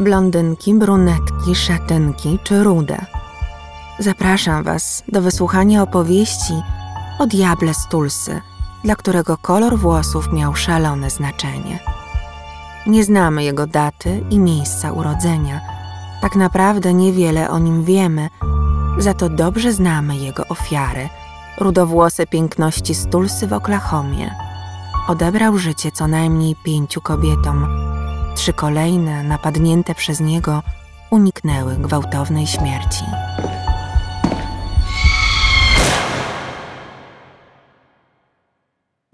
blondynki, brunetki, szatynki czy rude. Zapraszam Was do wysłuchania opowieści o diable z Tulsy, dla którego kolor włosów miał szalone znaczenie. Nie znamy jego daty i miejsca urodzenia. Tak naprawdę niewiele o nim wiemy, za to dobrze znamy jego ofiary, rudowłose piękności z Tulsy w Oklahomie. Odebrał życie co najmniej pięciu kobietom. Trzy kolejne, napadnięte przez niego, uniknęły gwałtownej śmierci.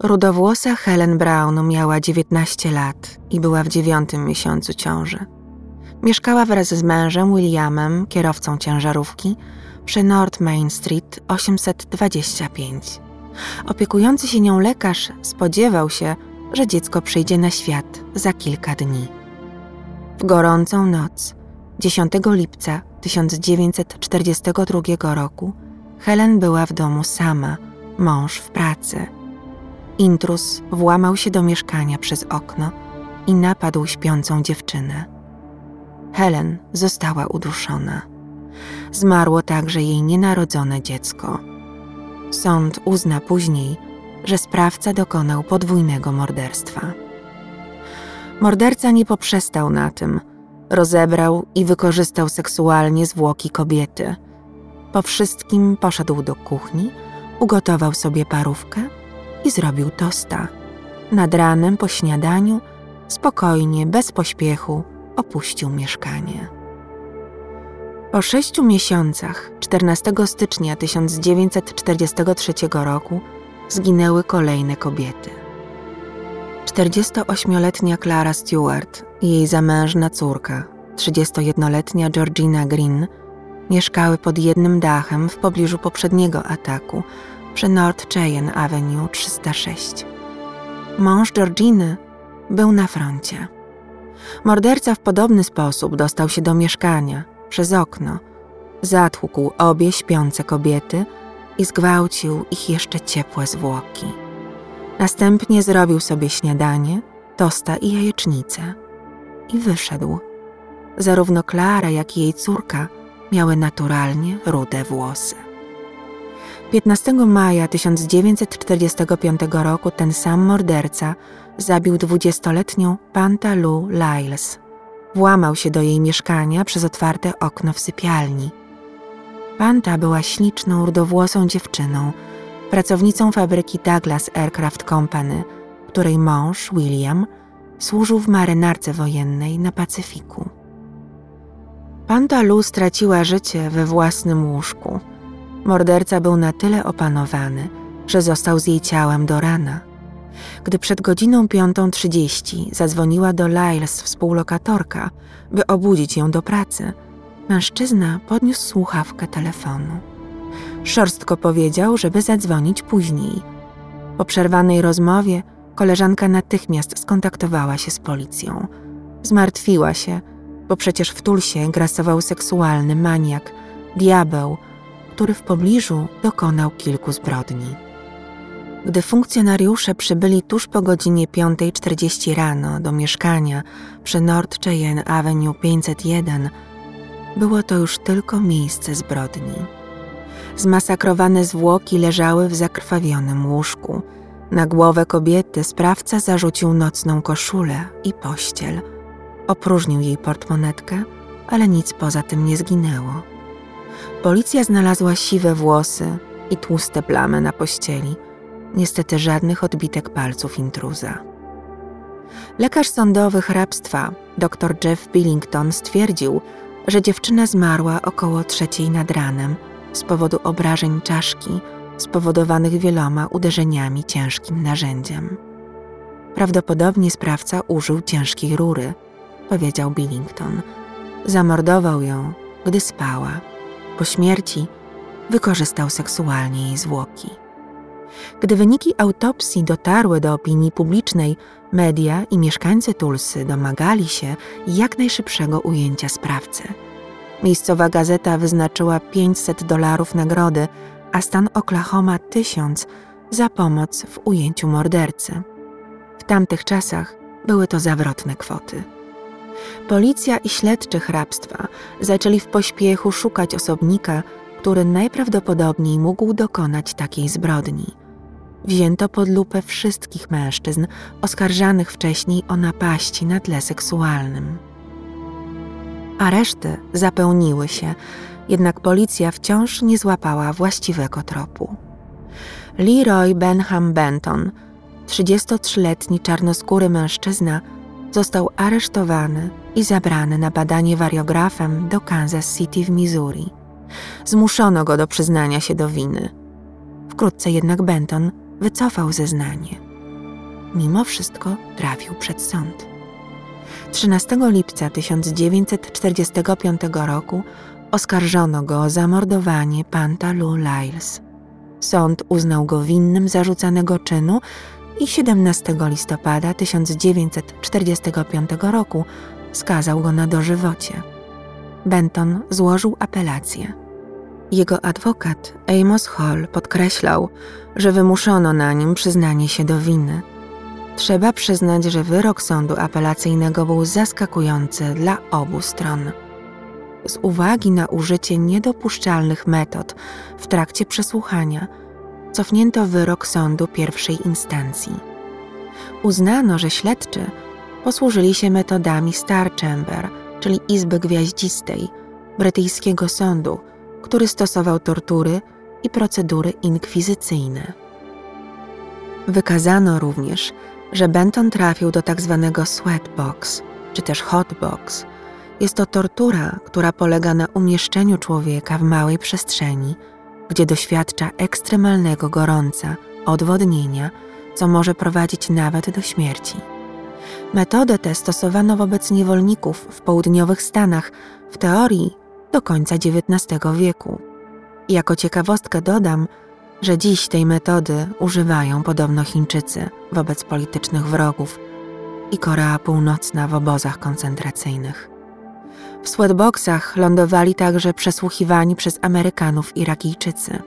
Rudowłosa Helen Brown miała 19 lat i była w dziewiątym miesiącu ciąży. Mieszkała wraz z mężem Williamem, kierowcą ciężarówki, przy North Main Street 825. Opiekujący się nią lekarz spodziewał się, że dziecko przyjdzie na świat za kilka dni. W gorącą noc 10 lipca 1942 roku Helen była w domu sama, mąż w pracy. Intrus włamał się do mieszkania przez okno i napadł śpiącą dziewczynę. Helen została uduszona. Zmarło także jej nienarodzone dziecko. Sąd uzna później, że sprawca dokonał podwójnego morderstwa. Morderca nie poprzestał na tym. Rozebrał i wykorzystał seksualnie zwłoki kobiety. Po wszystkim poszedł do kuchni, ugotował sobie parówkę i zrobił tosta. Nad ranem po śniadaniu, spokojnie, bez pośpiechu, opuścił mieszkanie. Po sześciu miesiącach, 14 stycznia 1943 roku, zginęły kolejne kobiety. 48-letnia Clara Stewart i jej zamężna córka, 31-letnia Georgina Green, mieszkały pod jednym dachem w pobliżu poprzedniego ataku przy North Cheyenne Avenue 306. Mąż Georginy był na froncie. Morderca w podobny sposób dostał się do mieszkania przez okno, zatłukł obie śpiące kobiety i zgwałcił ich jeszcze ciepłe zwłoki. Następnie zrobił sobie śniadanie, tosta i jajecznicę i wyszedł. Zarówno Klara, jak i jej córka miały naturalnie rude włosy. 15 maja 1945 roku ten sam morderca zabił dwudziestoletnią Panta Lou Lyles. Włamał się do jej mieszkania przez otwarte okno w sypialni. Panta była śliczną, rudowłosą dziewczyną, pracownicą fabryki Douglas Aircraft Company, której mąż, William, służył w marynarce wojennej na Pacyfiku. Panta Lou straciła życie we własnym łóżku. Morderca był na tyle opanowany, że został z jej ciałem do rana. Gdy przed godziną 5.30 zadzwoniła do Lyles współlokatorka, by obudzić ją do pracy, mężczyzna podniósł słuchawkę telefonu. Szorstko powiedział, żeby zadzwonić później. Po przerwanej rozmowie koleżanka natychmiast skontaktowała się z policją. Zmartwiła się, bo przecież w Tulsie grasował seksualny maniak, diabeł, który w pobliżu dokonał kilku zbrodni. Gdy funkcjonariusze przybyli tuż po godzinie 5.40 rano do mieszkania przy North Cheyenne Avenue 501, było to już tylko miejsce zbrodni. Zmasakrowane zwłoki leżały w zakrwawionym łóżku. Na głowę kobiety sprawca zarzucił nocną koszulę i pościel. Opróżnił jej portmonetkę, ale nic poza tym nie zginęło. Policja znalazła siwe włosy i tłuste plamy na pościeli. Niestety żadnych odbitek palców intruza. Lekarz sądowy hrabstwa, dr Jeff Billington, stwierdził, że dziewczyna zmarła około trzeciej nad ranem z powodu obrażeń czaszki spowodowanych wieloma uderzeniami ciężkim narzędziem. Prawdopodobnie sprawca użył ciężkiej rury, powiedział Billington. Zamordował ją, gdy spała. Po śmierci wykorzystał seksualnie jej zwłoki. Gdy wyniki autopsji dotarły do opinii publicznej, media i mieszkańcy Tulsy domagali się jak najszybszego ujęcia sprawcy. Miejscowa gazeta wyznaczyła 500 dolarów nagrody, a stan Oklahoma 1000 za pomoc w ujęciu mordercy. W tamtych czasach były to zawrotne kwoty. Policja i śledczy hrabstwa zaczęli w pośpiechu szukać osobnika, który najprawdopodobniej mógł dokonać takiej zbrodni. Wzięto pod lupę wszystkich mężczyzn oskarżanych wcześniej o napaści na tle seksualnym. Areszty zapełniły się, jednak policja wciąż nie złapała właściwego tropu. Leroy Benham Benton, 33-letni czarnoskóry mężczyzna, został aresztowany i zabrany na badanie wariografem do Kansas City w Missouri. Zmuszono go do przyznania się do winy. Wkrótce jednak Benton wycofał zeznanie. Mimo wszystko trafił przed sąd. 13 lipca 1945 roku oskarżono go o zamordowanie Panta Lou Lyles. Sąd uznał go winnym zarzucanego czynu i 17 listopada 1945 roku skazał go na dożywocie. Benton złożył apelację. Jego adwokat Amos Hall podkreślał, że wymuszono na nim przyznanie się do winy. Trzeba przyznać, że wyrok sądu apelacyjnego był zaskakujący dla obu stron. Z uwagi na użycie niedopuszczalnych metod w trakcie przesłuchania, cofnięto wyrok sądu pierwszej instancji. Uznano, że śledczy posłużyli się metodami Star Chamber, czyli Izby Gwiaździstej, brytyjskiego sądu, który stosował tortury i procedury inkwizycyjne. Wykazano również, że Benton trafił do tzw. Tak sweatbox, czy też hotbox. Jest to tortura, która polega na umieszczeniu człowieka w małej przestrzeni, gdzie doświadcza ekstremalnego gorąca, odwodnienia, co może prowadzić nawet do śmierci. Metodę tę stosowano wobec niewolników w południowych Stanach, w teorii do końca XIX wieku. Jako ciekawostkę dodam, że dziś tej metody używają podobno Chińczycy wobec politycznych wrogów i Korea Północna w obozach koncentracyjnych. W sweatboxach lądowali także przesłuchiwani przez Amerykanów Irakijczycy.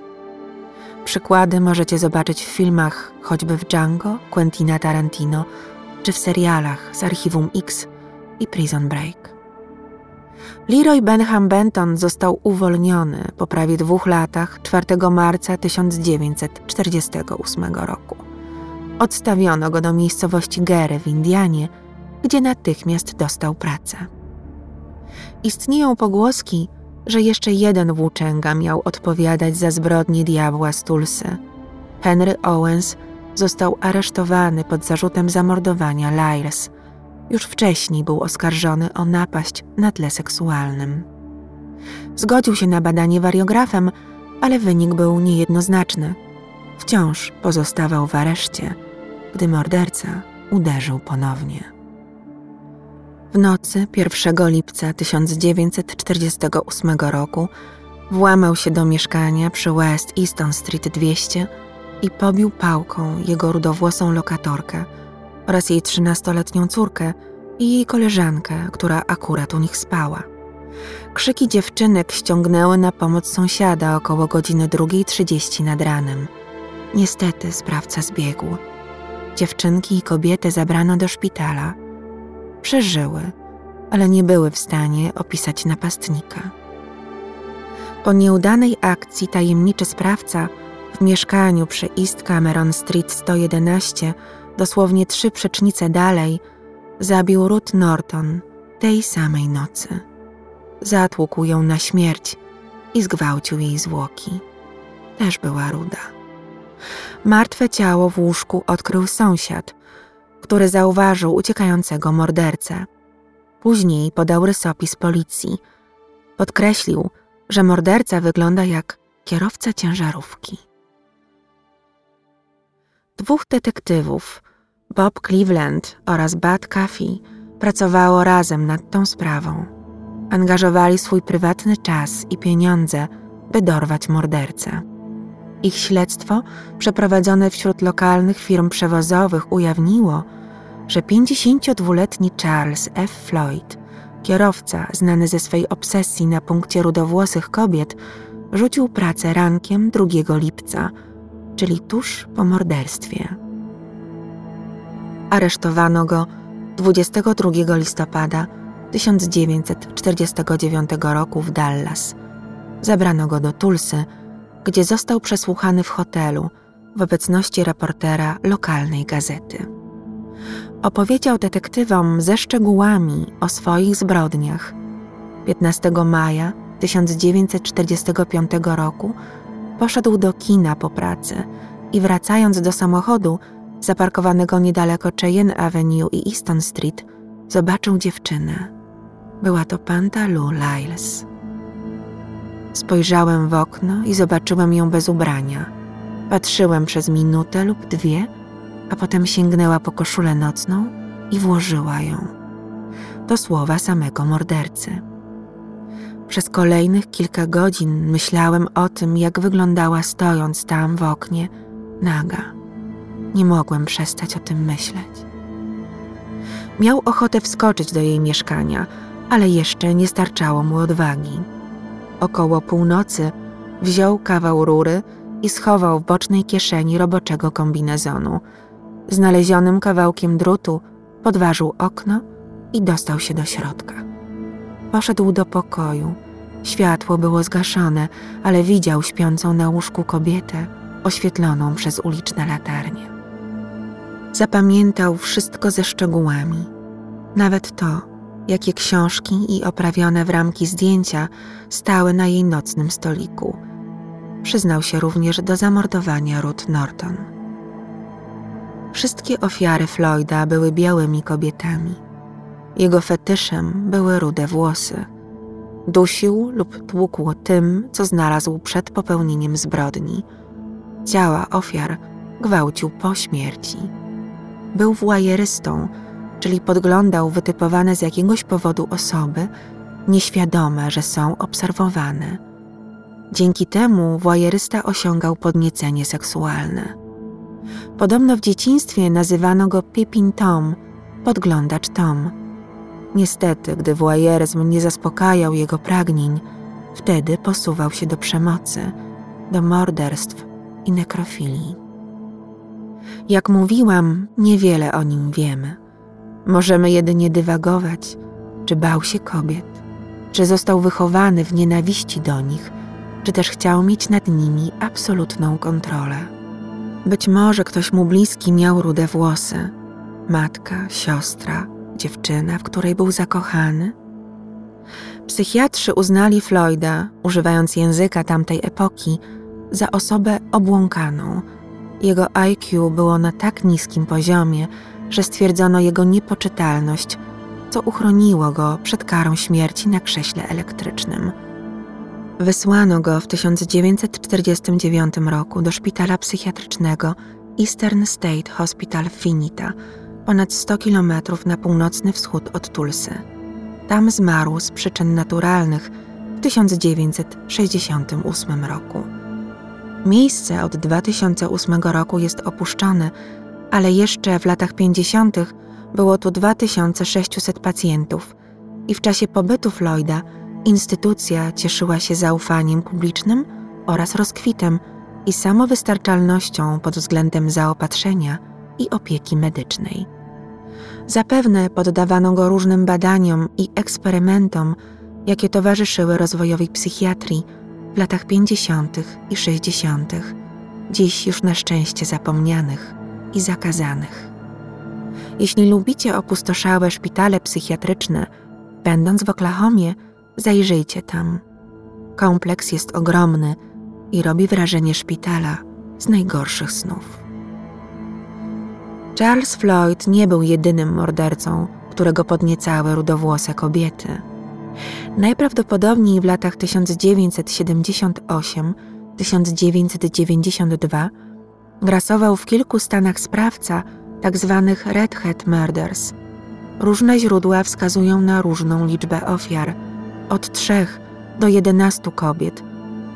Przykłady możecie zobaczyć w filmach choćby w Django, Quentina Tarantino, czy w serialach z Archiwum X i Prison Break. Leroy Benham Benton został uwolniony po prawie dwóch latach 4 marca 1948 roku. Odstawiono go do miejscowości Gere w Indianie, gdzie natychmiast dostał pracę. Istnieją pogłoski, że jeszcze jeden włóczęga miał odpowiadać za zbrodnie diabła z Tulsy. Henry Owens został aresztowany pod zarzutem zamordowania Lyles – już wcześniej był oskarżony o napaść na tle seksualnym. Zgodził się na badanie wariografem, ale wynik był niejednoznaczny. Wciąż pozostawał w areszcie, gdy morderca uderzył ponownie. W nocy 1 lipca 1948 roku włamał się do mieszkania przy West Easton Street 200 i pobił pałką jego rudowłosą lokatorkę – oraz jej trzynastoletnią córkę i jej koleżankę, która akurat u nich spała. Krzyki dziewczynek ściągnęły na pomoc sąsiada około godziny 2.30 nad ranem. Niestety sprawca zbiegł. Dziewczynki i kobiety zabrano do szpitala. Przeżyły, ale nie były w stanie opisać napastnika. Po nieudanej akcji tajemniczy sprawca w mieszkaniu przy East Cameron Street 111 dosłownie trzy przecznice dalej, zabił Ruth Norton tej samej nocy. Zatłukł ją na śmierć i zgwałcił jej zwłoki. Też była ruda. Martwe ciało w łóżku odkrył sąsiad, który zauważył uciekającego mordercę. Później podał rysopis policji. Podkreślił, że morderca wygląda jak kierowca ciężarówki. Dwóch detektywów, Bob Cleveland oraz Bud Caffey, pracowało razem nad tą sprawą. Angażowali swój prywatny czas i pieniądze, by dorwać mordercę. Ich śledztwo, przeprowadzone wśród lokalnych firm przewozowych, ujawniło, że 52-letni Charles F. Floyd, kierowca znany ze swej obsesji na punkcie rudowłosych kobiet, rzucił pracę rankiem 2 lipca – czyli tuż po morderstwie. Aresztowano go 22 listopada 1949 roku w Dallas. Zabrano go do Tulsy, gdzie został przesłuchany w hotelu w obecności reportera lokalnej gazety. Opowiedział detektywom ze szczegółami o swoich zbrodniach. 15 maja 1945 roku poszedł do kina po pracy i wracając do samochodu zaparkowanego niedaleko Cheyenne Avenue i Easton Street, zobaczył dziewczynę. Była to Pantalu Lyles. Spojrzałem w okno i zobaczyłem ją bez ubrania. Patrzyłem przez minutę lub dwie, a potem sięgnęła po koszulę nocną i włożyła ją. To słowa samego mordercy. Przez kolejnych kilka godzin myślałem o tym, jak wyglądała stojąc tam w oknie, naga. Nie mogłem przestać o tym myśleć. Miał ochotę wskoczyć do jej mieszkania, ale jeszcze nie starczało mu odwagi. Około północy wziął kawał rury i schował w bocznej kieszeni roboczego kombinezonu. Znalezionym kawałkiem drutu podważył okno i dostał się do środka. Poszedł do pokoju. Światło było zgaszone, ale widział śpiącą na łóżku kobietę, oświetloną przez uliczne latarnie. Zapamiętał wszystko ze szczegółami, nawet to, jakie książki i oprawione w ramki zdjęcia stały na jej nocnym stoliku. Przyznał się również do zamordowania Ruth Norton. Wszystkie ofiary Floyda były białymi kobietami. Jego fetyszem były rude włosy. Dusił lub tłukł tym, co znalazł przed popełnieniem zbrodni. Ciała ofiar gwałcił po śmierci. Był włajerystą, czyli podglądał wytypowane z jakiegoś powodu osoby, nieświadome, że są obserwowane. Dzięki temu włajerysta osiągał podniecenie seksualne. Podobno w dzieciństwie nazywano go Pippin Tom, podglądacz Tom. Niestety, gdy włajeryzm nie zaspokajał jego pragnień, wtedy posuwał się do przemocy, do morderstw i nekrofilii. Jak mówiłam, niewiele o nim wiemy. Możemy jedynie dywagować, czy bał się kobiet, czy został wychowany w nienawiści do nich, czy też chciał mieć nad nimi absolutną kontrolę. Być może ktoś mu bliski miał rude włosy, matka, siostra, dziewczyna, w której był zakochany. Psychiatrzy uznali Floyda, używając języka tamtej epoki, za osobę obłąkaną. Jego IQ było na tak niskim poziomie, że stwierdzono jego niepoczytalność, co uchroniło go przed karą śmierci na krześle elektrycznym. Wysłano go w 1949 roku do szpitala psychiatrycznego Eastern State Hospital Finita, ponad 100 kilometrów na północny wschód od Tulsy. Tam zmarł z przyczyn naturalnych w 1968 roku. Miejsce od 2008 roku jest opuszczone, ale jeszcze w latach 50. było tu 2600 pacjentów i w czasie pobytu Floyda instytucja cieszyła się zaufaniem publicznym oraz rozkwitem i samowystarczalnością pod względem zaopatrzenia i opieki medycznej. Zapewne poddawano go różnym badaniom i eksperymentom, jakie towarzyszyły rozwojowi psychiatrii w latach 50. i 60., dziś już na szczęście zapomnianych i zakazanych. Jeśli lubicie opustoszałe szpitale psychiatryczne, będąc w Oklahomie, zajrzyjcie tam. Kompleks jest ogromny i robi wrażenie szpitala z najgorszych snów. Charles Floyd nie był jedynym mordercą, którego podniecały rudowłose kobiety. Najprawdopodobniej w latach 1978-1992 grasował w kilku stanach sprawca tzw. Tak Red Hat Murders. Różne źródła wskazują na różną liczbę ofiar od trzech do jedenastu kobiet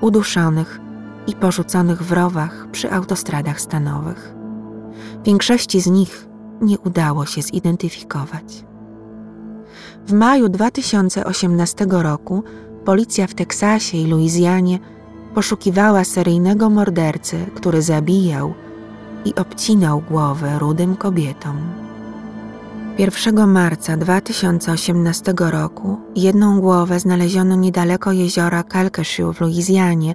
uduszonych i porzuconych w rowach przy autostradach stanowych. Większości z nich nie udało się zidentyfikować. W maju 2018 roku policja w Teksasie i Luizjanie poszukiwała seryjnego mordercy, który zabijał i obcinał głowę rudym kobietom. 1 marca 2018 roku jedną głowę znaleziono niedaleko jeziora Calcasieu w Luizjanie,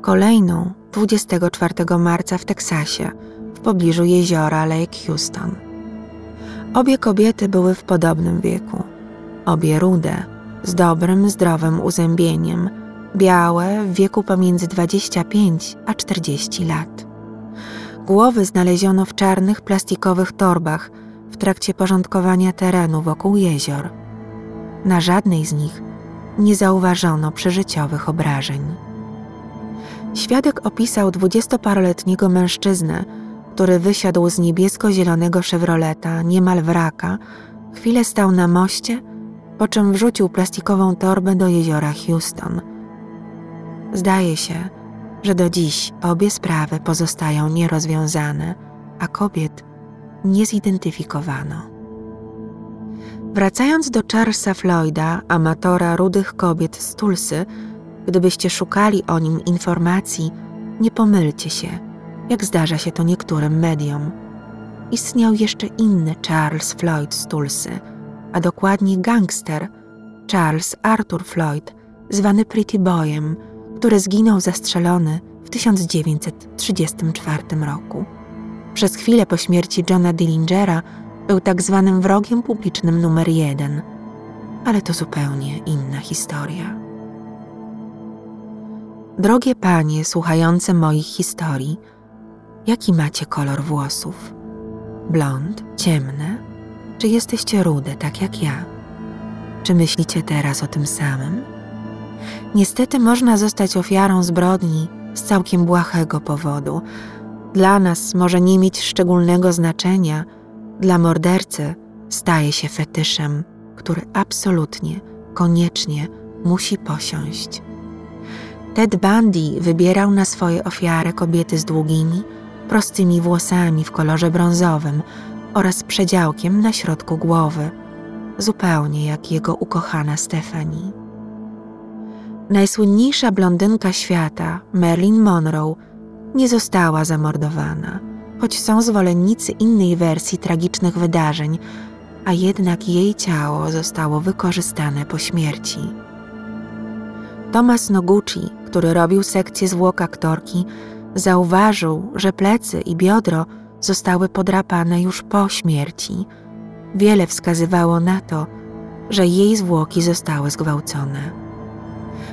kolejną 24 marca w Teksasie, w pobliżu jeziora Lake Houston. Obie kobiety były w podobnym wieku, obie rude, z dobrym, zdrowym uzębieniem, białe w wieku pomiędzy 25 a 40 lat. Głowy znaleziono w czarnych plastikowych torbach w trakcie porządkowania terenu wokół jezior. Na żadnej z nich nie zauważono przeżyciowych obrażeń. Świadek opisał dwudziestoparoletniego mężczyznę, który wysiadł z niebiesko-zielonego Chevroleta niemal wraka, chwilę stał na moście, po czym wrzucił plastikową torbę do jeziora Houston. Zdaje się, że do dziś obie sprawy pozostają nierozwiązane, a kobiet nie zidentyfikowano. Wracając do Charlesa Floyda, amatora rudych kobiet z Tulsy, gdybyście szukali o nim informacji, nie pomylcie się, jak zdarza się to niektórym mediom. Istniał jeszcze inny Charles Floyd z Tulsy, a dokładnie gangster Charles Arthur Floyd, zwany Pretty Boyem, który zginął zastrzelony w 1934 roku. Przez chwilę po śmierci Johna Dillingera był tak zwanym wrogiem publicznym numer jeden, ale to zupełnie inna historia. Drogie panie słuchające moich historii, jaki macie kolor włosów? Blond, ciemne, czy jesteście rude, tak jak ja? Czy myślicie teraz o tym samym? Niestety można zostać ofiarą zbrodni z całkiem błahego powodu. Dla nas może nie mieć szczególnego znaczenia, dla mordercy staje się fetyszem, który absolutnie, koniecznie musi posiąść. Ted Bundy wybierał na swoje ofiary kobiety z długimi, prostymi włosami w kolorze brązowym oraz przedziałkiem na środku głowy, zupełnie jak jego ukochana Stephanie. Najsłynniejsza blondynka świata, Marilyn Monroe, nie została zamordowana, choć są zwolennicy innej wersji tragicznych wydarzeń, a jednak jej ciało zostało wykorzystane po śmierci. Thomas Noguchi, który robił sekcję zwłok aktorki, zauważył, że plecy i biodro zostały podrapane już po śmierci. Wiele wskazywało na to, że jej zwłoki zostały zgwałcone.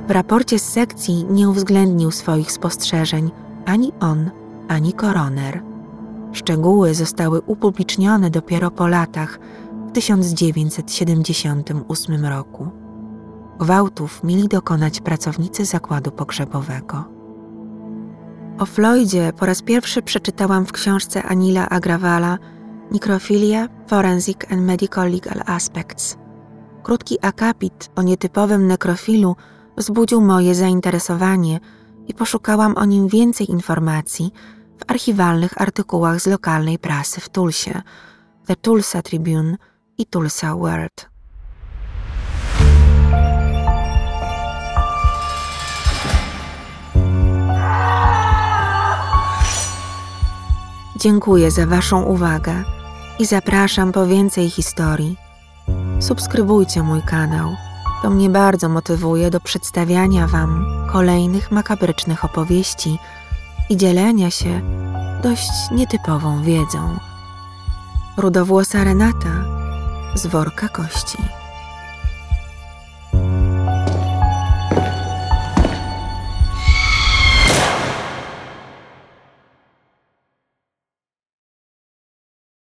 W raporcie z sekcji nie uwzględnił swoich spostrzeżeń ani on, ani koroner. Szczegóły zostały upublicznione dopiero po latach, w 1978 roku. Gwałtów mieli dokonać pracownicy zakładu pogrzebowego. O Floydzie po raz pierwszy przeczytałam w książce Anila Agrawala Necrophilia, Forensic and Medical Legal Aspects. Krótki akapit o nietypowym nekrofilu wzbudził moje zainteresowanie i poszukałam o nim więcej informacji w archiwalnych artykułach z lokalnej prasy w Tulsie, The Tulsa Tribune i Tulsa World. Dziękuję za Waszą uwagę i zapraszam po więcej historii. Subskrybujcie mój kanał to mnie bardzo motywuje do przedstawiania Wam kolejnych makabrycznych opowieści i dzielenia się dość nietypową wiedzą. Rudowłosa Renata z worka kości.